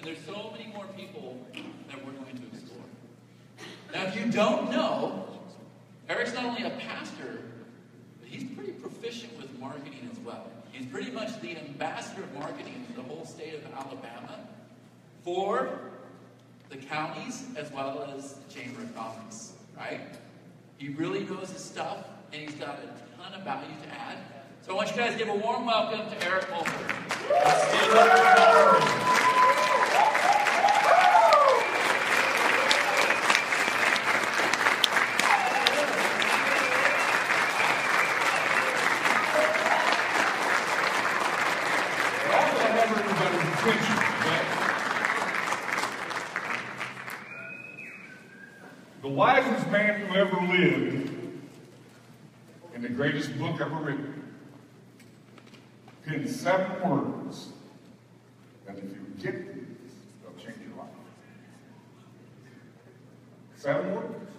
And there's so many more people that we're going to explore. Now, if you don't know, Eric's not only a pastor, but he's pretty proficient with marketing as well. He's pretty much the ambassador of marketing for the whole state of Alabama for the counties as well as the Chamber of Commerce, right? He really knows his stuff, and he's got a ton of value to add. So I want you guys to give a warm welcome to Eric Mulford. The wisest man who ever lived, in the book ever written, penned seven words that if you get these, they'll change your life. Seven words.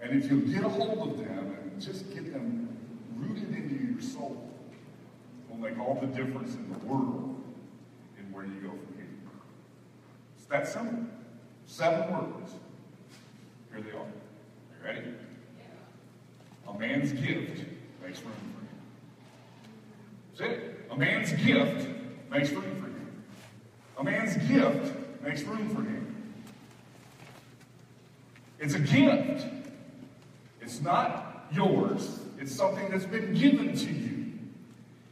And if you get a hold of them and just get them rooted into your soul, will make all the difference in the world in where you go from here. It's that simple. Seven words. Here they are. Are you ready? A man's gift makes room for him. That's it. A man's gift makes room for him. A man's gift makes room for him. It's a gift. It's not yours. It's something that's been given to you.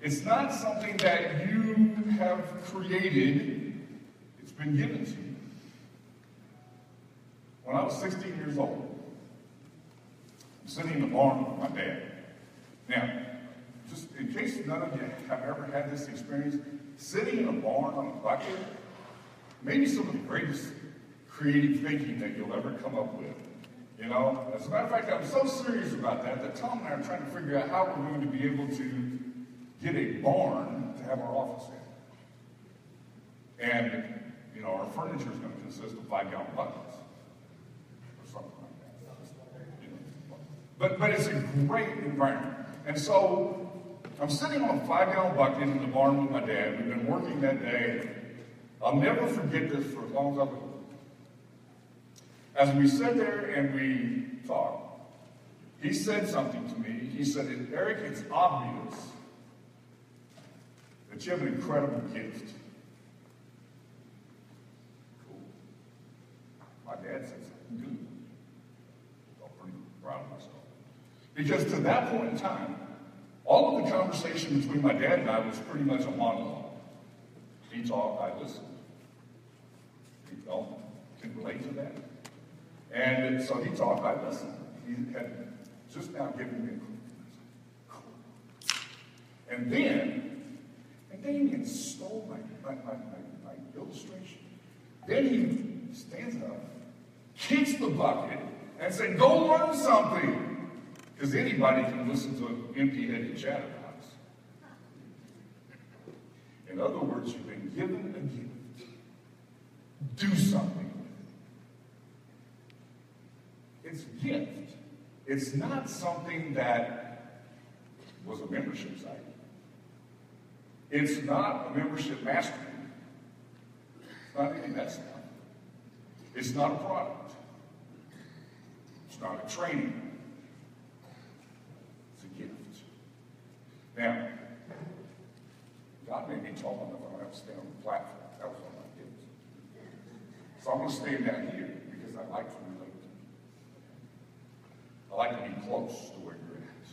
It's not something that you have created. It's been given to you. When I was 16 years old, sitting in the barn with my dad. Now, just in case none of you have ever had this experience, sitting in a barn on a bucket, maybe some of the greatest creative thinking that you'll ever come up with. You know, as a matter of fact, I'm so serious about that that Tom and I are trying to figure out how we're going to be able to get a barn to have our office in. And, you know, our furniture is going to consist of five gallon buckets or something like that. You know, But, but it's a great environment. And so I'm sitting on a five gallon bucket in the barn with my dad. We've been working that day. I'll never forget this for as long as I live. As we sat there and we talked, he said something to me. He said, Eric, it's obvious that you have an incredible gift. Cool. My dad said something good. Felt pretty proud of myself. Because to that point in time, all of the conversation between my dad and I was pretty much a monologue. He talked, I listened. He felt, can relate to that. And so he talked, I listened. He had just now given me a cool. And then, and stole my, my, my, my, my illustration. Then he stands up, kicks the bucket, and said, Go learn something. Because anybody can listen to an empty headed chatterbox. In other words, you've been given a gift. Do something with it. It's a gift. It's not something that was a membership site. It's not a membership mastery. It's not any of that stuff. It's not a product. It's not a training. It's a gift. Now, God made me tall enough I don't have to on the platform. That was one of my gifts. So I'm going to stand down here because I like to relate. I like to be close to where you're at.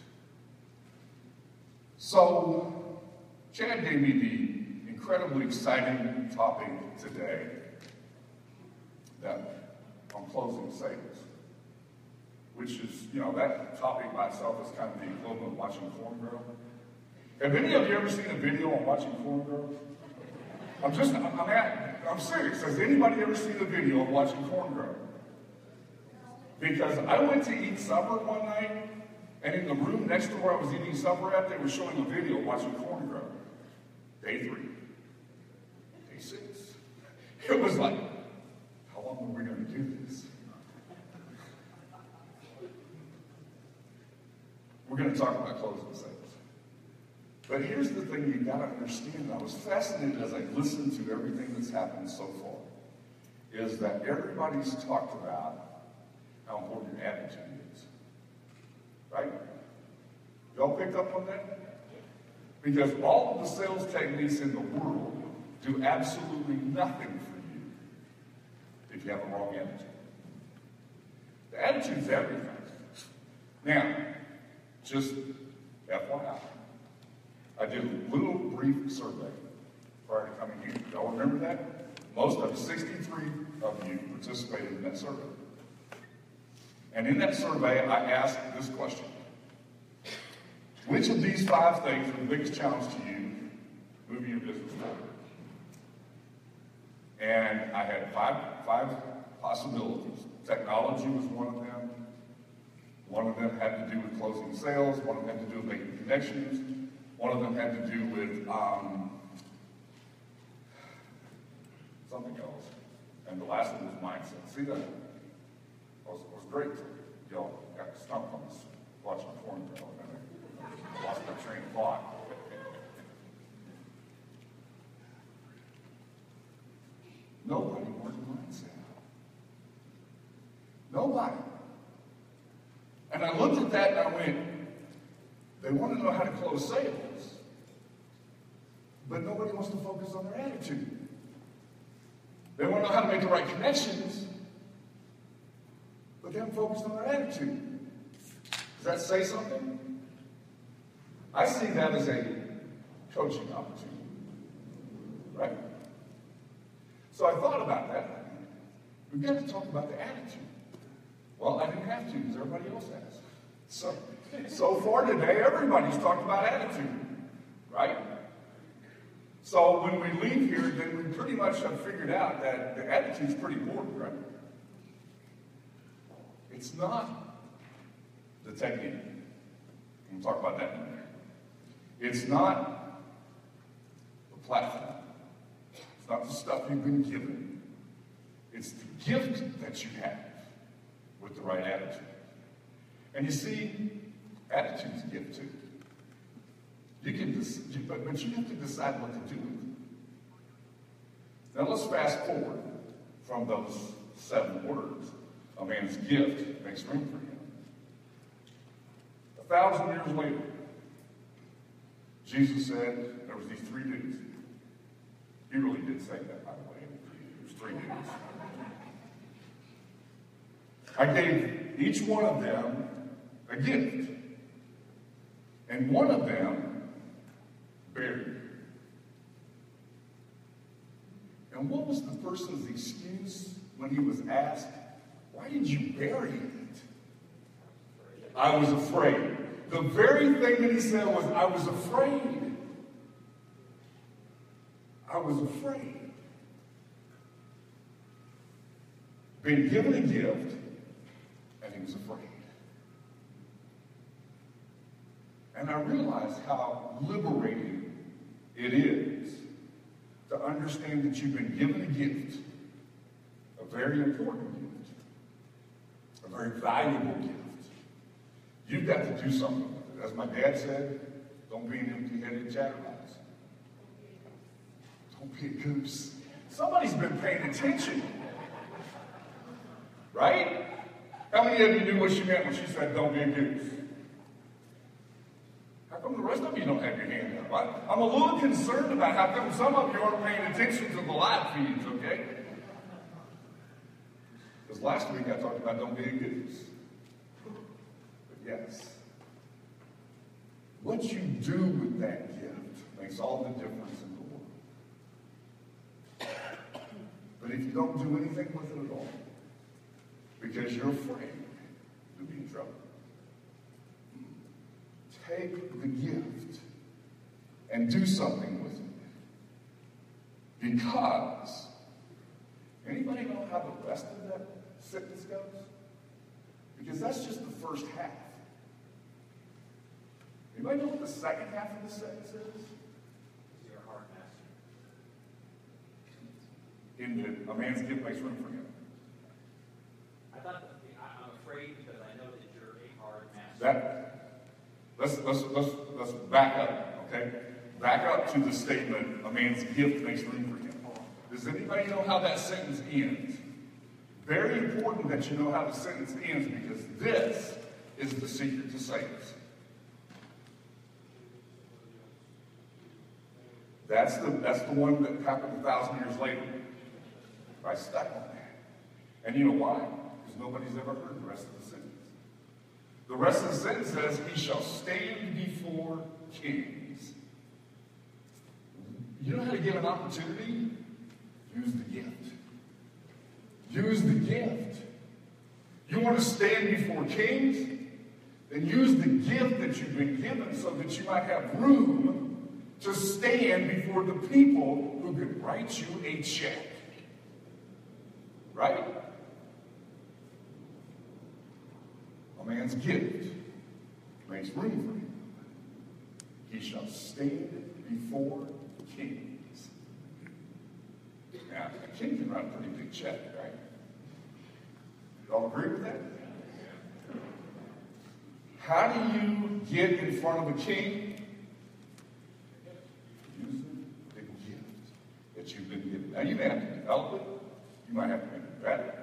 So, Chad gave me the incredibly exciting topic today that on closing sales, which is, you know, that topic by itself is kind of the equivalent of watching corn grow. Have any of you ever seen a video on watching corn grow? I'm just, I'm, I'm, at, I'm serious. Has anybody ever seen a video of watching corn grow? Because I went to eat supper one night, and in the room next to where I was eating supper at, they were showing a video of watching corn grow. Day three. Day six. It was like, how long are we going to do this? We're going to talk about closing sales. But But here's the thing you gotta understand. I was fascinated as I listened to everything that's happened so far, is that everybody's talked about how important your attitude is. Right? Y'all pick up on that? Because all of the sales techniques in the world do absolutely nothing for you if you have a wrong attitude. The attitude's everything. Now, just FYI, I did a little brief survey prior to coming here. Y'all remember that? Most of 63 of you participated in that survey. And in that survey, I asked this question. Which of these five things are the biggest challenge to you moving your business forward? And I had five, five possibilities. Technology was one of them. One of them had to do with closing sales. One of them had to do with making connections. One of them had to do with um, something else. And the last one was mindset. See that? It was, it was great. Y'all got stumped on this watching porn, girl. I lost my train of thought. Nobody wants mindset. Nobody. And I looked at that and I went, they want to know how to close sales, but nobody wants to focus on their attitude. They want to know how to make the right connections, but they haven't focused on their attitude. Does that say something? I see that as a coaching opportunity. Right? So I thought about that. We've got to talk about the attitude. Well, I didn't have to because everybody else has. So, so far today, everybody's talked about attitude, right? So when we leave here, then we pretty much have figured out that the attitude is pretty important, right? It's not the technique. We'll talk about that in a minute. It's not the platform. It's not the stuff you've been given. It's the gift that you have with the right attitude. And you see, attitude's gift too. You can, but, but you have to decide what to do with it. Now let's fast forward from those seven words. A man's gift makes room for him. A thousand years later, Jesus said there was these three dudes. He really did say that, by the way. It was three dudes. I gave each one of them a gift. And one of them buried. And what was the person's excuse when he was asked, Why did you bury it? I was afraid. The very thing that he said was, I was afraid. I was afraid. Being given a gift, and he was afraid. And I realized how liberating it is to understand that you've been given a gift, a very important gift, a very valuable gift. You've got to do something with it. As my dad said, don't be an empty-headed chatterbox. Don't be a goose. Somebody's been paying attention. Right? How many of you knew what she meant when she said, don't be a goose? How come the rest of you don't have your hand I'm a little concerned about how come some of you aren't paying attention to the live feeds, okay? Because last week I talked about don't be a goose. But yes, what you do with that gift makes all the difference in the world. But if you don't do anything with it at all, because you're afraid you'll be in trouble. Take the gift and do something with it. Because anybody know how the rest of that sentence goes? Because that's just the first half. Anybody know what the second half of the sentence is? Your heart master. In the a man's gift makes room for him. I thought, that the- I- I'm afraid because I know that you're a hard master. That let's let's let's let's back up, okay? Back up to the statement, a man's gift makes room for him. Does anybody know how that sentence ends? Very important that you know how the sentence ends because this is the secret to saints. That's the, that's the one that happened a thousand years later. I stuck on that. And you know why? Because nobody's ever heard the rest of the sentence. The rest of the sentence says, He shall stand before kings. You know how to give an opportunity? Use the gift. Use the gift. You want to stand before kings? Then use the gift that you've been given so that you might have room to stand before the people who could write you a check. Right? A man's gift makes room for him. He shall stand before kings. Now, a king can write a pretty big check, right? You all agree with that? How do you get in front of a king? Using the gift that you've been given. Now, you may have to develop it. You might have to make it better.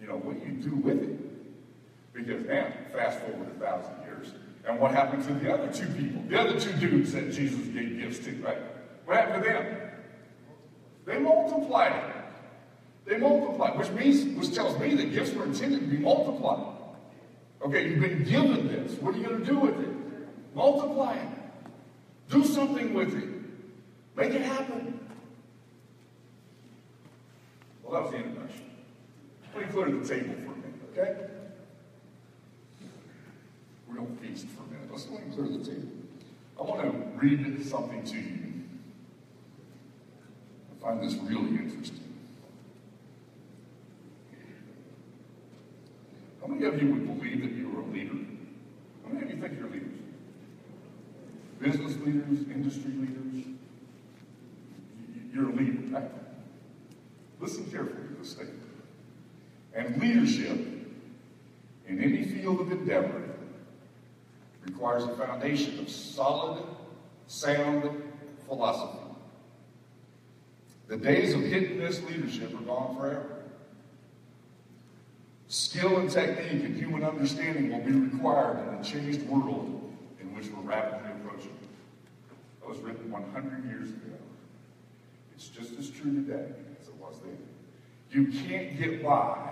You know, what you do with it. Because now, fast forward a thousand years, and what happened to the other two people? The other two dudes that Jesus gave gifts to, right? What happened to them? They multiplied. They multiplied, which means, which tells me that gifts were intended to be multiplied. Okay, you've been given this. What are you going to do with it? Multiply it. Do something with it. Make it happen. Well, that was the introduction. Let me clear the table for a minute, okay? We're going to feast for a minute. Let's let clear the table. I want to read something to you. I find this really interesting. How many of you would believe that you were a leader? How many of you think you're leaders? Business leaders, industry leaders? You're a leader, right? Listen carefully to this statement. And leadership in any field of endeavor requires a foundation of solid, sound philosophy. The days of hit and miss leadership are gone forever. Skill and technique and human understanding will be required in a changed world in which we're rapidly approaching. That was written 100 years ago. It's just as true today as it was then. You can't get by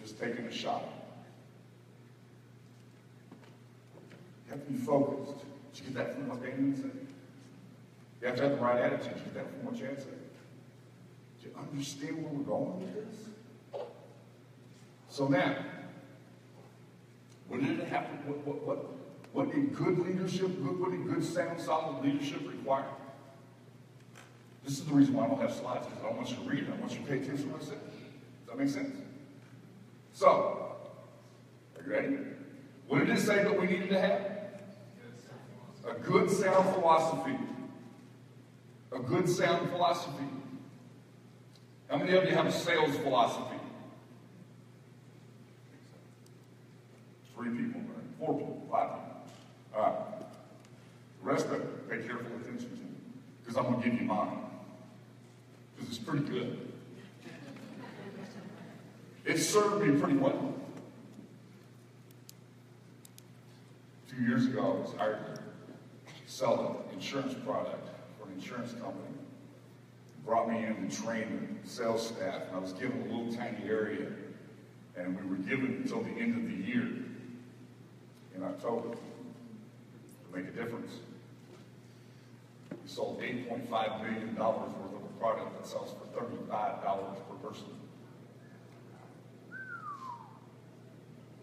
just taking a shot. You have to be focused. Did you get that from what Damien said? You have to have the right attitude. You get that from what said? Do you understand where we're going with this? So now, what did it happen? What, what, what, what did good leadership, good, what did good, sound, solid leadership require? This is the reason why I don't have slides, because I don't want you to read it. I want you to pay attention to what I said. Does that make sense? So, are you ready? What did it say that we needed to have? A good sound philosophy. A good sound philosophy. How many of you have a sales philosophy? Three people, right? four people, five people. All right. The rest of it, pay careful attention to, me because I'm going to give you mine. Because it's pretty good. It served me pretty well. A few years ago, I was hired to sell an insurance product for an insurance company. Brought me in to train the sales staff, and I was given a little tiny area, and we were given until the end of the year in October to make a difference. We sold $8.5 million worth of a product that sells for $35 per person.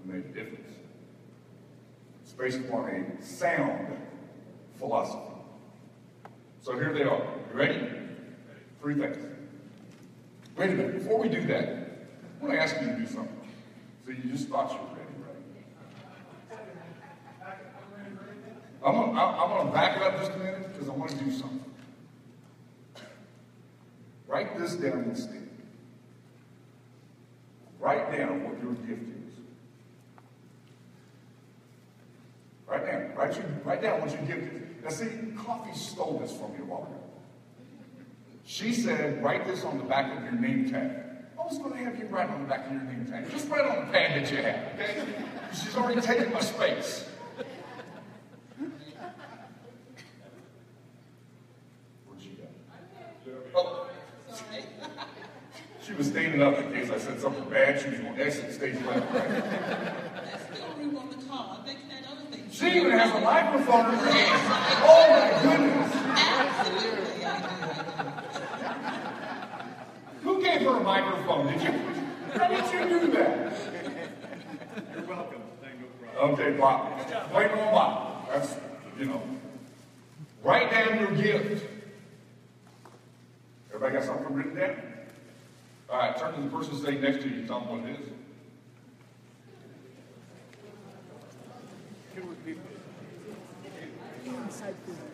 We made a difference. It's based upon a sound philosophy. So here they are. You ready? Three things. Wait a minute. Before we do that, I want to ask you to do something. So you just thought you were ready, right? I'm gonna, I'm gonna back it up just a minute because I want to do something. Write this down instead. Write down what your gift is. Write down. Write, your, write down what your gift is. Now, see, Coffee stole this from me a while ago. She said, write this on the back of your name tag. I was going to have you write on the back of your name tag. Just write on the pad that you have, okay? She's already taken my space. Where'd she go? Oh, she was standing up in case I said something bad. She was going to exit stage left. Right? There's still room on the car. They can add other things. She even has a microphone in her hand. Oh my goodness! Absolutely, I do. Who gave her a microphone? Did you? How did you do that? You're welcome. Thank you, brother. Okay, Bob. Blame it on Bob. That's, you know. Write down your gift. Everybody got something written down? All right, turn to the person sitting next to you. Tell them what it is. See,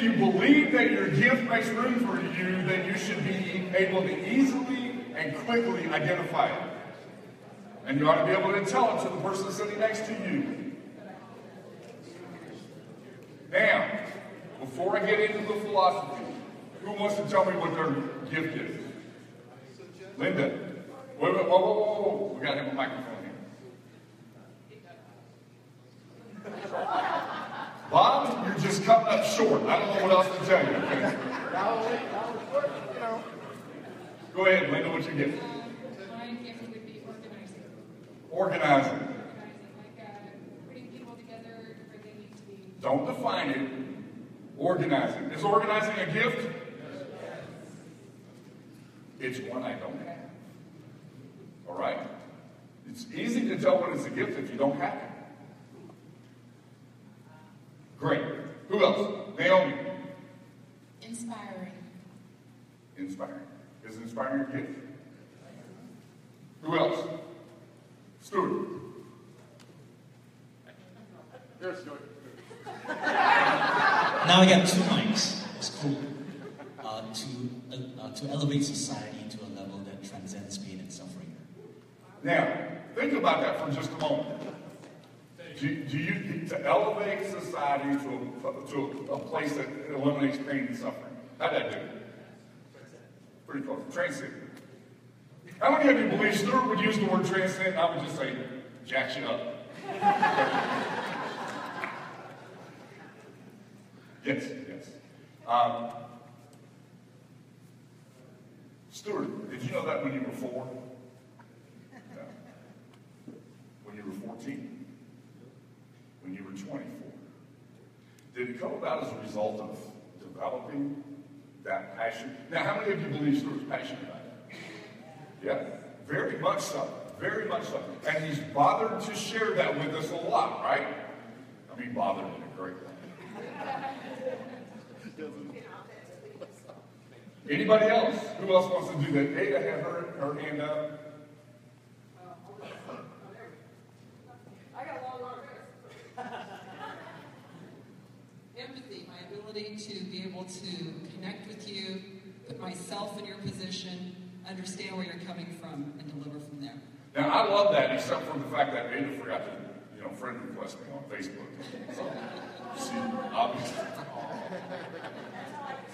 if you believe that your gift makes room for you, then you should be able to easily and quickly identify it. And you ought to be able to tell it to the person sitting next to you. Now, before I get into the philosophy, who wants to tell me what their gift is? Linda. Wait, wait, whoa, whoa, whoa. We got to have a microphone here. Bob, you're just coming up short. I don't know what else to tell you. Go ahead, Linda, what's your gift? My gift would be organizing. Organizing. Like putting people together. Don't define it. Organizing. Is organizing a gift? Yes. It's one I don't have. All right? It's easy to tell when it's a gift if you don't have it. Great. Who else? Naomi. Inspiring. Inspiring. Is inspiring a gift? Who else? Stuart. Yes, Stuart. Now I got two mics. It's cool. Uh, to uh, uh, to elevate society to a level that transcends pain and suffering. Now, think about that for just a moment. Do, do you to elevate society to a, to a place that eliminates pain and suffering? How'd that do? Pretty close. Transcend. How many of you believe Stuart would use the word transcend? I would just say, jack shit up. yes, yes. Um, Stuart, did you know that when you were four? When you were 14? When you were 24? Did it come about as a result of developing that passion? Now, how many of you believe Stuart's passionate about it? Yeah, very much so. Very much so. And he's bothered to share that with us a lot, right? I mean, bothered in a great way. Anybody else? Who else wants to do that? Ada had her, her hand up. I got a long arm. Empathy, my ability to be able to connect with you, put myself in your position, understand where you're coming from, and deliver from there. Now, I love that, except for the fact that Ada forgot to, you know, friend request me on Facebook. So, she obviously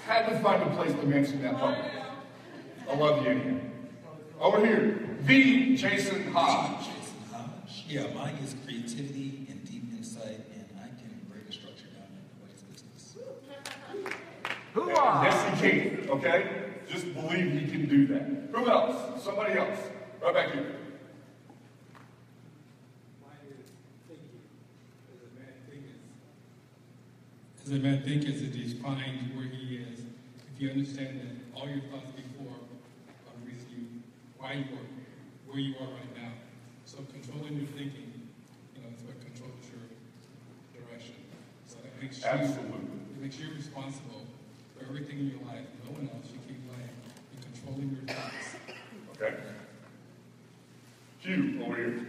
had to find a place to mention that publicly. I love you anyhow. Over here, the Jason Hodge. Jason Hodge. Yeah, mine is creativity and deep insight, and I can break a structure down in anybody's business. Yes, he can, okay? Just believe he can do that. Who else? Somebody else. Right back here. As a man thinketh, it is find where he is. If you understand that all your thoughts before are the reason you, why you are where you are right now. So controlling your thinking, you know, is what controls your direction. So it makes you, Absolutely. it makes you responsible everything in your life, no one else, you keep playing. You're controlling your thoughts. Okay. Hugh, over here.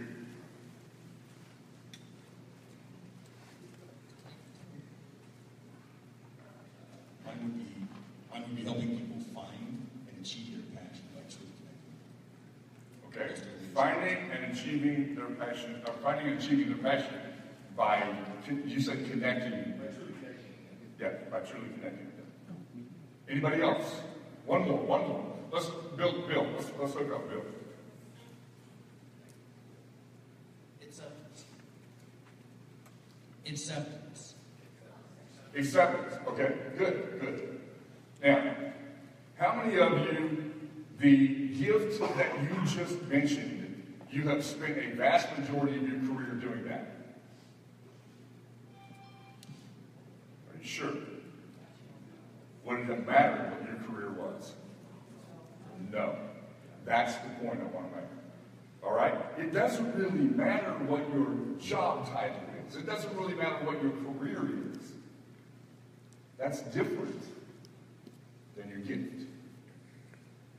Mine would be, mine would be helping people find and achieve their passion by truly connecting. Okay. Finding and achieving their passion, or finding and achieving their passion by, you said connecting. By truly connecting. Yeah, by truly connecting. Anybody else? One more, one more. Let's, build, Bill, let's, let's look up Bill. Acceptance. Acceptance. Acceptance, okay, good, good. Now, how many of you, the gift that you just mentioned, you have spent a vast majority of your career doing that? Are you sure? Did it matter what your career was? No. That's the point I want to make. All right? It doesn't really matter what your job title is. It doesn't really matter what your career is. That's different than your gift.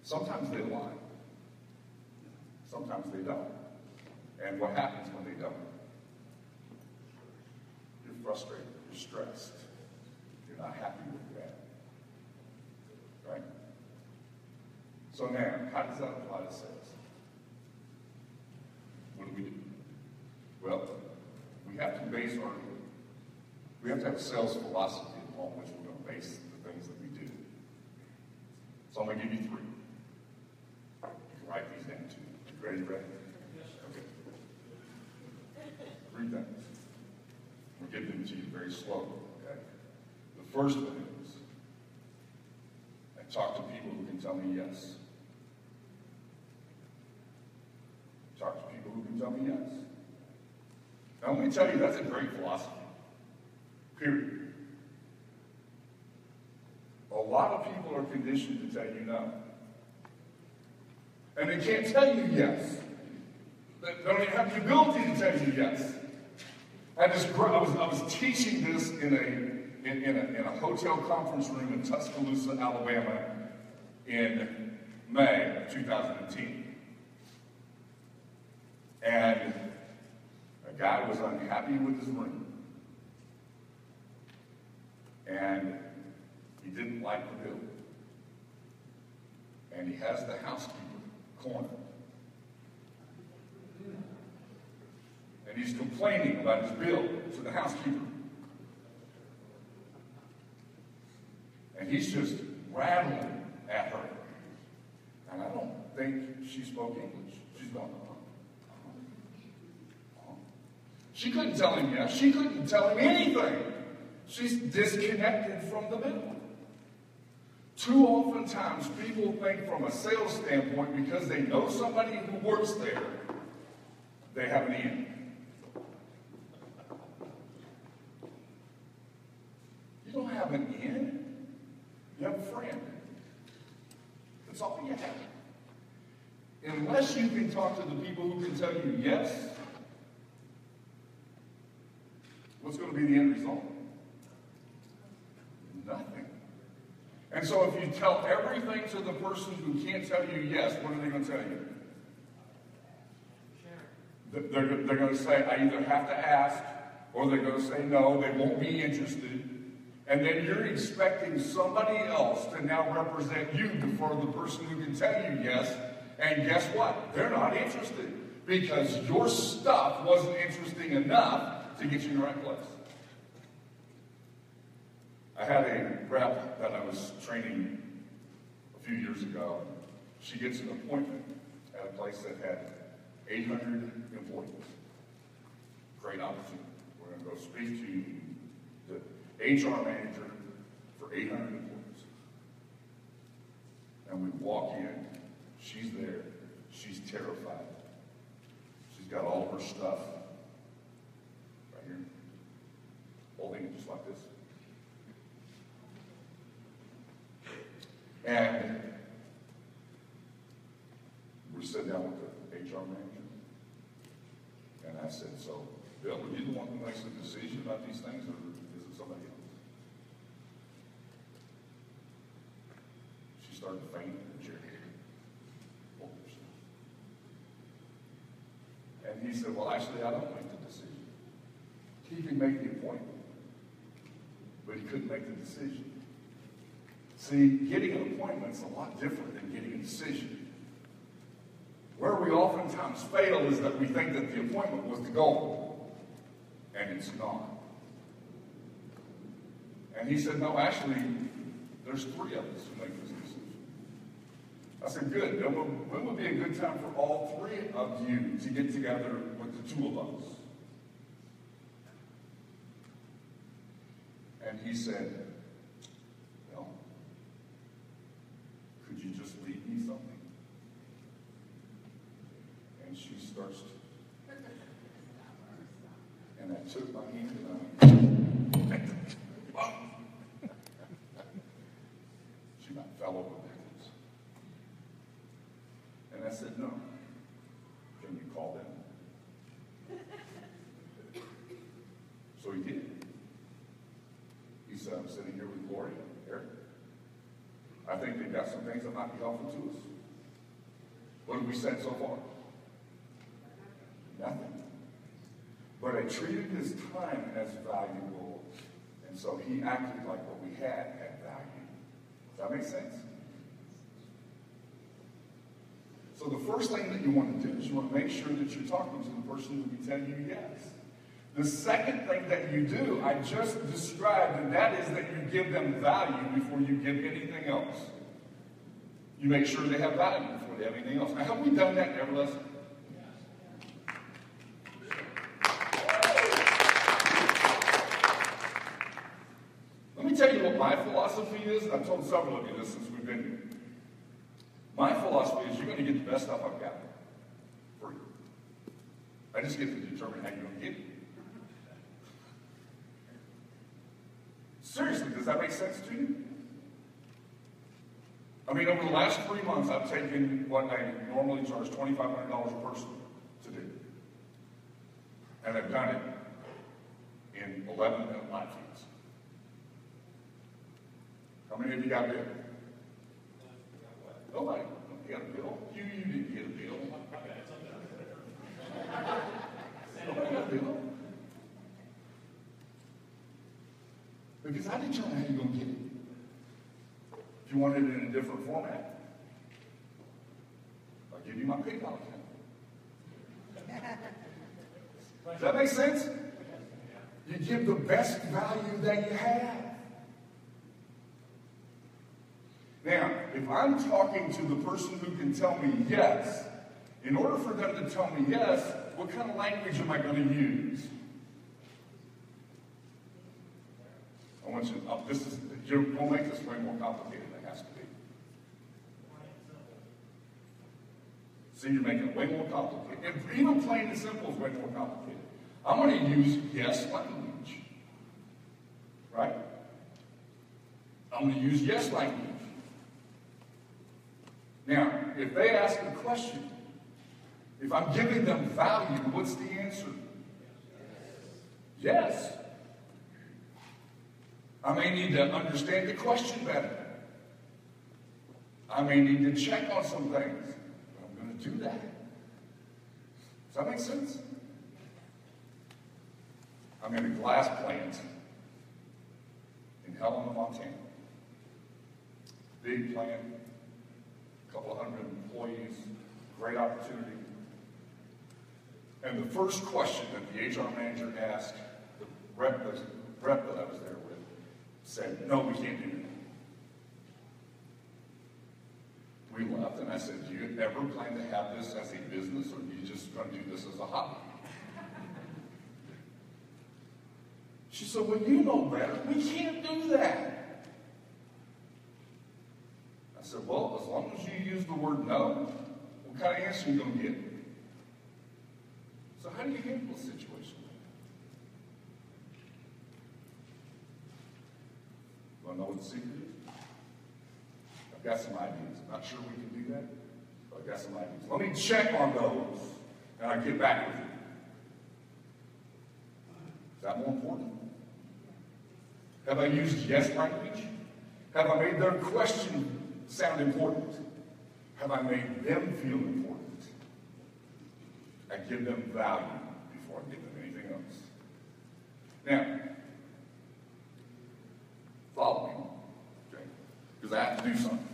Sometimes they lie. Sometimes they don't. And what happens when they don't? You're frustrated. You're stressed. You're not happy with that. Right? So now, how does that apply to sales? What do we do? Well, we have to base our, we have to have a sales philosophy upon which we're going to base the things that we do. So I'm going to give you three. You can write these down too. You ready, Brad? Okay. Three things. We'll give them to you very slowly, okay? The first one is, I talk to people who can tell me yes. Talk to people who can tell me yes. Now, let me tell you, that's a great philosophy. Period. A lot of people are conditioned to tell you no. And they can't tell you yes. They don't even have the ability to tell you yes. I, just, I, was, I was teaching this in a, in, in, a, in a hotel conference room in Tuscaloosa, Alabama in May of 2010. And guy was unhappy with his room. And he didn't like the bill. And he has the housekeeper cornered. And he's complaining about his bill to the housekeeper. And he's just rattling at her. And I don't think she spoke English. She's going, She couldn't tell him yes. She couldn't tell him anything. She's disconnected from the middle. Too often times people think from a sales standpoint because they know somebody who works there, they have an in. You don't have an in. You have a friend. That's all you have. Unless you can talk to the people who can tell you yes, what's going to be the end result? Nothing. And so if you tell everything to the person who can't tell you yes, what are they going to tell you? They're, they're going to say, I either have to ask, or they're going to say no, they won't be interested. And then you're expecting somebody else to now represent you before the person who can tell you yes. And guess what? They're not interested because your stuff wasn't interesting enough to get you in the right place. I had a rep that I was training a few years ago. She gets an appointment at a place that had 800 employees. Great opportunity. We're going to go speak to the HR manager for 800 employees. And we walk in. She's there. She's terrified. She's got all of her stuff right here, holding it just like this. And we sat down with the HR manager. And I said, so, Bill, are you the one who makes the decision about these things, or is it somebody else? She started fainting in the chair. And he said, well, actually, I don't make the decision. He can make the appointment, but he couldn't make the decision. See, getting an appointment is a lot different than getting a decision. Where we oftentimes fail is that we think that the appointment was the goal, and it's not. And he said, no, actually, there's three of us who make this decision. I said, good. Then when, when would be a good time for all three of you to get together with the two of us? And he said, well, could you just leave me something? And she starts to. And I took my hand and I. Whoa. She about fell over backwards. And I said, no. Can you call them? So he did. He said, I'm sitting here with Gloria, Eric. I think they've got some What have we said so far? Nothing. But I treated his time as valuable, and so he acted like what we had had value. Does that make sense? So the first thing that you want to do is you want to make sure that you're talking to the person who can tell you yes. The second thing that you do, I just described, and that is that you give them value before you give anything else. You make sure they have value before they have anything else. Now, have we done that in every lesson? Let me tell you what my philosophy is. I've told several of you this since we've been here. My philosophy is you're going to get the best stuff I've got for you. I just get to determine how you're going to get it. Seriously, does that make sense to you? I mean, over the last three months, I've taken what I normally charge $2,500 a person to do. And I've done it in 11 minute live feeds. How many of you got billed? Nobody. You got a bill? You, you didn't get a bill. Nobody got a bill. Because I determine how you're going to get it. You want it in a different format, I'll give you my PayPal account. Does that make sense? You give the best value that you have. Now, if I'm talking to the person who can tell me yes, in order for them to tell me yes, what kind of language am I going to use? I want you, uh, this is, you're going to make this way more complicated than it has to be. See, you're making it way more complicated. If even plain and simple is way more complicated. I'm going to use yes language. Right? I'm going to use yes language. Now, if they ask a question, if I'm giving them value, what's the answer? Yes. I may need to understand the question better. I may need to check on some things. But I'm going to do that. Does that make sense? I'm in a glass plant in Helena, Montana. Big plant, a couple hundred employees, great opportunity. And the first question that the HR manager asked the rep, the rep that I was there with said, No, we can't do We left, and I said, Do you ever plan to have this as a business, or are you just going to do this as a hobby? She said, Well, you know better. We can't do that. I said, Well, as long as you use the word no, what kind of answer are you going to get? So, how do you handle a situation like that? Want to know what the secret? I've got some ideas. I'm not sure we can do that, but I've got some ideas. Let me check on those, and I'll get back with you. Is that more important? Have I used yes language? Have I made their question sound important? Have I made them feel important? I give them value before I give them anything else. Now, follow me, okay? Because I have to do something.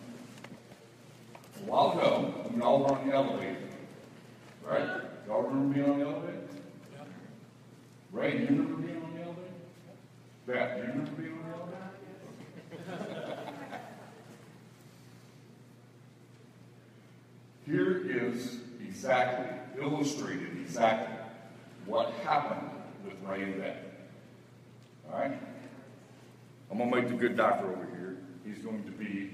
A while ago, when we all were on the elevator, Right? Y'all remember being on the elevator? Ray, do you remember being on the elevator? Beth, do you remember being on the elevator? Here is exactly, illustrated exactly what happened with Ray and Beth. All right? I'm going to make the good doctor over here. He's going to be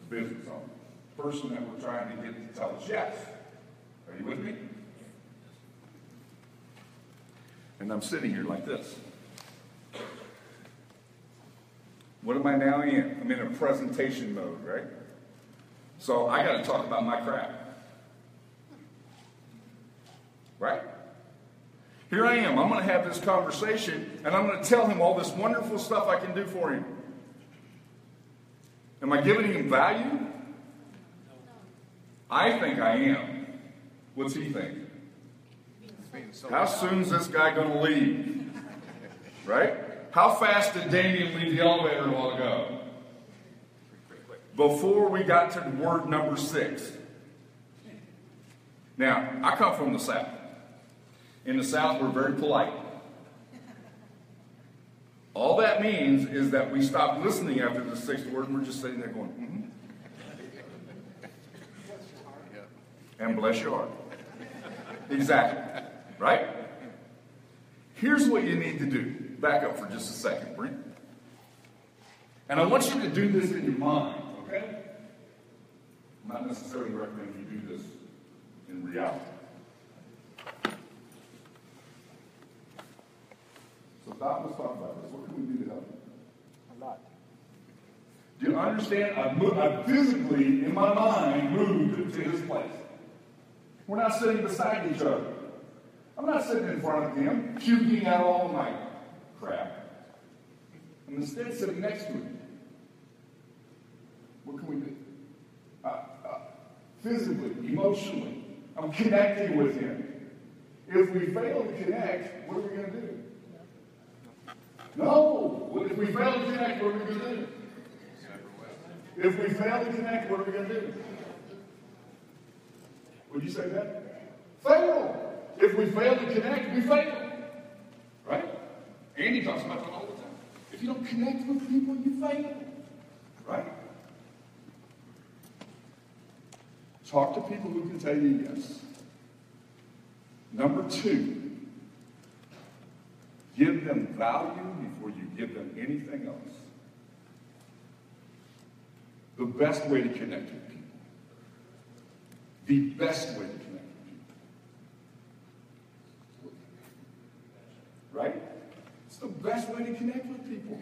the business owner. Person that we're trying to get to tell us yes. Are you with me? And I'm sitting here like this. What am I now in? I'm in a presentation mode, right? So I got to talk about my crap. Right? Here I am. I'm going to have this conversation and I'm going to tell him all this wonderful stuff I can do for him. Am I giving him value? I think I am. What's he think? How soon's this guy going to leave? Right? How fast did Damien leave the elevator a while ago? Before we got to word number six. Now, I come from the South. In the South, we're very polite. All that means is that we stop listening after the sixth word and we're just sitting there going, mm-hmm. And bless your heart. Exactly. Right? Here's what you need to do. Back up for just a second, Brent. And I want you to do this in your mind, okay? I'm not necessarily recommending you do this in reality. So, Doc, let's talk about this. What can we do to help you? A lot. Do you understand? I, moved, I physically, in my mind, moved to this place. We're not sitting beside each other. I'm not sitting in front of him, puking out all my crap. I'm instead sitting next to him. What can we do? Uh, uh, physically, emotionally, I'm connecting with him. If we fail to connect, what are we going to do? No. If we fail to connect, what are we going to do? If we fail to connect, what are we going to do? Would you say that? Fail. If we fail to connect, we fail. Right? Andy talks about that all the time. If you don't connect with people, you fail. Right? Talk to people who can tell you yes. Number two, give them value before you give them anything else. The best way to connect with people. The best way to connect with people. Right? It's the best way to connect with people.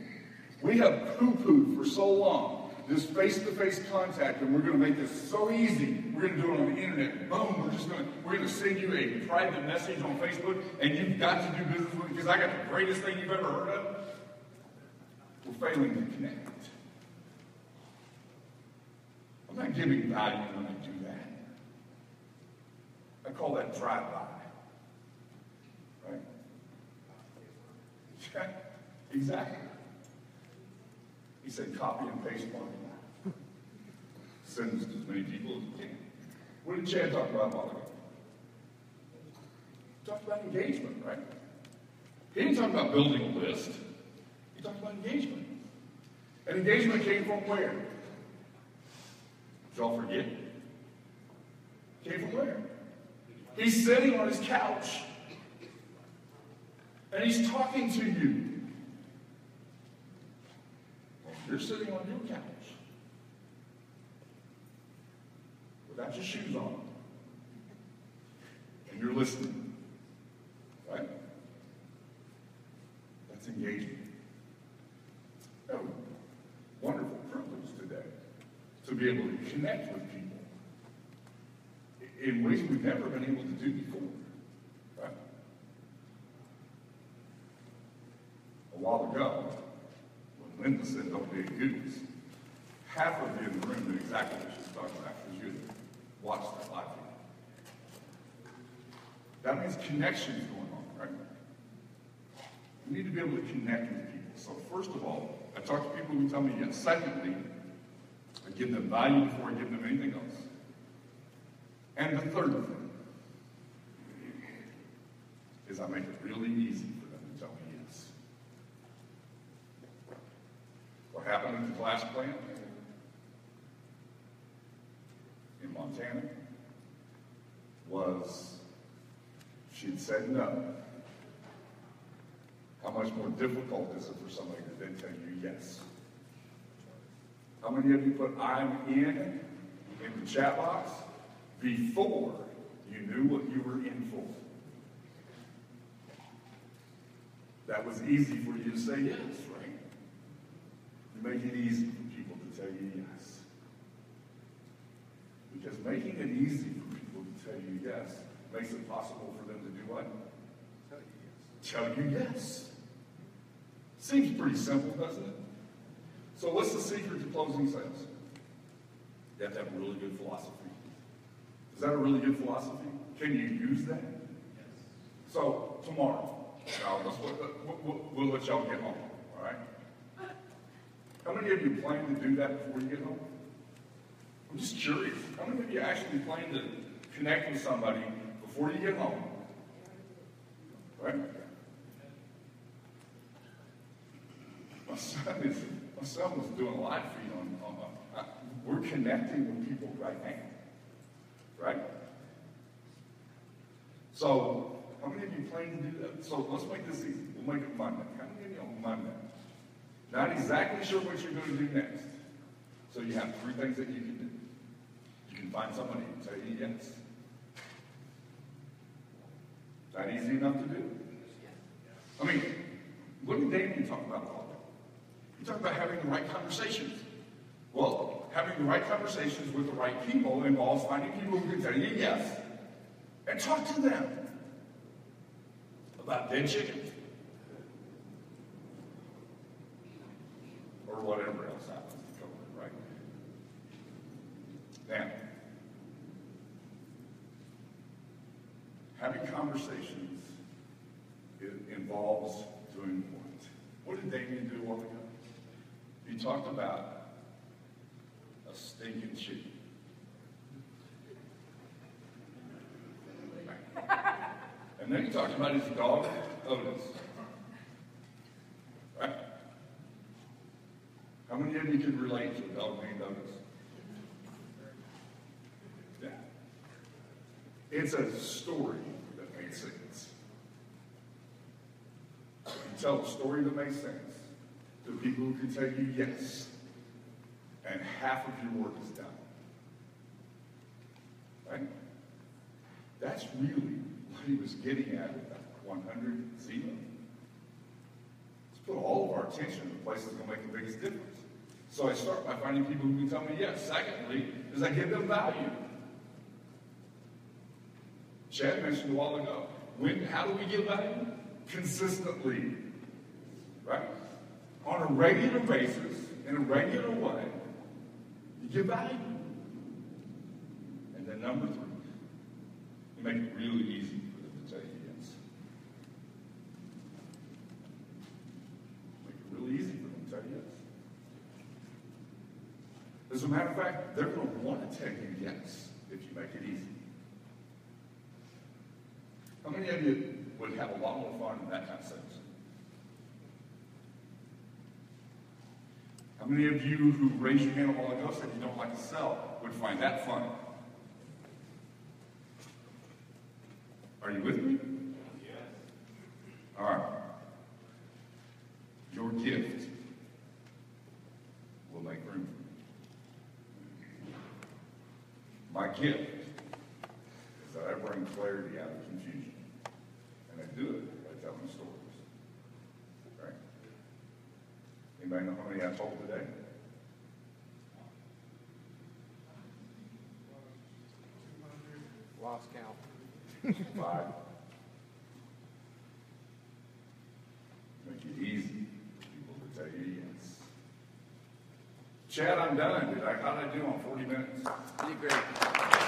We have poo-pooed for so long this face-to-face contact, and we're going to make this so easy. We're going to do it on the internet. Boom! We're just going to we're going to send you a private message on Facebook, and you've got to do business with me because I got the greatest thing you've ever heard of. We're failing to connect. I'm not giving value when I do that. I call that drive-by. Right? exactly. He said, copy and paste one. Send this to as many people as you can. What did Chad talk about a? Talked about engagement, right? He didn't talk about building a list. He talked about engagement. And engagement came from where? Did y'all forget? Came from where? He's sitting on his couch. And he's talking to you. You're sitting on your couch without your shoes on. And you're listening. Right? That's engagement. Oh, wonderful privilege today to be able to connect with in ways we've never been able to do before. Right? A while ago, when Linda said, oh, don't be a goose, half of you in the room knew exactly what she was talking about because you watched that live video. That means connections going on, right? We need to be able to connect with people. So first of all, I talk to people who tell me yes. Secondly, I give them value before I give them anything else. And the third thing, is I make it really easy for them to tell me yes. What happened at the glass plant in Montana was she'd said no. How much more difficult is it for somebody to then tell you yes? How many of you put I'm in in the chat box before you knew what you were in for? That was easy for you to say yes, right? You make it easy for people to tell you yes. Because making it easy for people to tell you yes makes it possible for them to do what? Tell you yes. Seems pretty simple, doesn't it? So what's the secret to closing sales? You have to have a really good philosophy. Is that a really good philosophy? Can you use that? Yes. So tomorrow, let's, uh, we'll, let y'all get home, all right? How many of you plan to do that before you get home? I'm just curious. How many of you actually plan to connect with somebody before you get home? Right? My son is, my son was doing a live feed on, on, on uh, we're connecting with people right now. Right? So, how many of you plan to do that? So let's make this easy. We'll make it Monday. How many of you on Monday? Not exactly sure what you're going to do next. So you have three things that you can do. You can find somebody and you yes. That easy enough to do. I mean, what did Damien talk about all day? He talked about having the right conversations. Well, having the right conversations with the right people involves finding people who can tell you yes and talk to them about dead chickens or whatever else happens to come with, right? Now, having conversations involves doing what? What did Damien do a? He talked about a stinking chicken. And then he talked about his dog, Otis. Right? How many of you can relate to a dog named Otis? Yeah. It's a story that makes sense. You tell a story that makes sense to people who can tell you yes, and half of your work is done. Right? That's really what he was getting at with that 100 zero. Let's put all of our attention in the places that to make the biggest difference. So I start by finding people who can tell me yes. Secondly, is I give them value. Chad mentioned a while ago. When, how do we give value? Consistently. Right? On a regular basis, in a regular way, value. And then number three, you make it really easy for them to tell you yes. Make it really easy for them to tell you yes. As a matter of fact, they're going to want to tell you yes if you make it easy. How many of you would have a lot more fun in that kind of sense? How many of you who raised your hand a while ago said you don't like to sell would find that fun? Are you with me? Yes. All right. Your gift will make room. My gift is that I bring clarity out of confusion. And I do it by telling stories. Right? Anybody know how many I told today? Lost count. Five. Make it easy for people to tell you yes. Chad, I'm done. Did I, how did I do on 40 minutes? You great.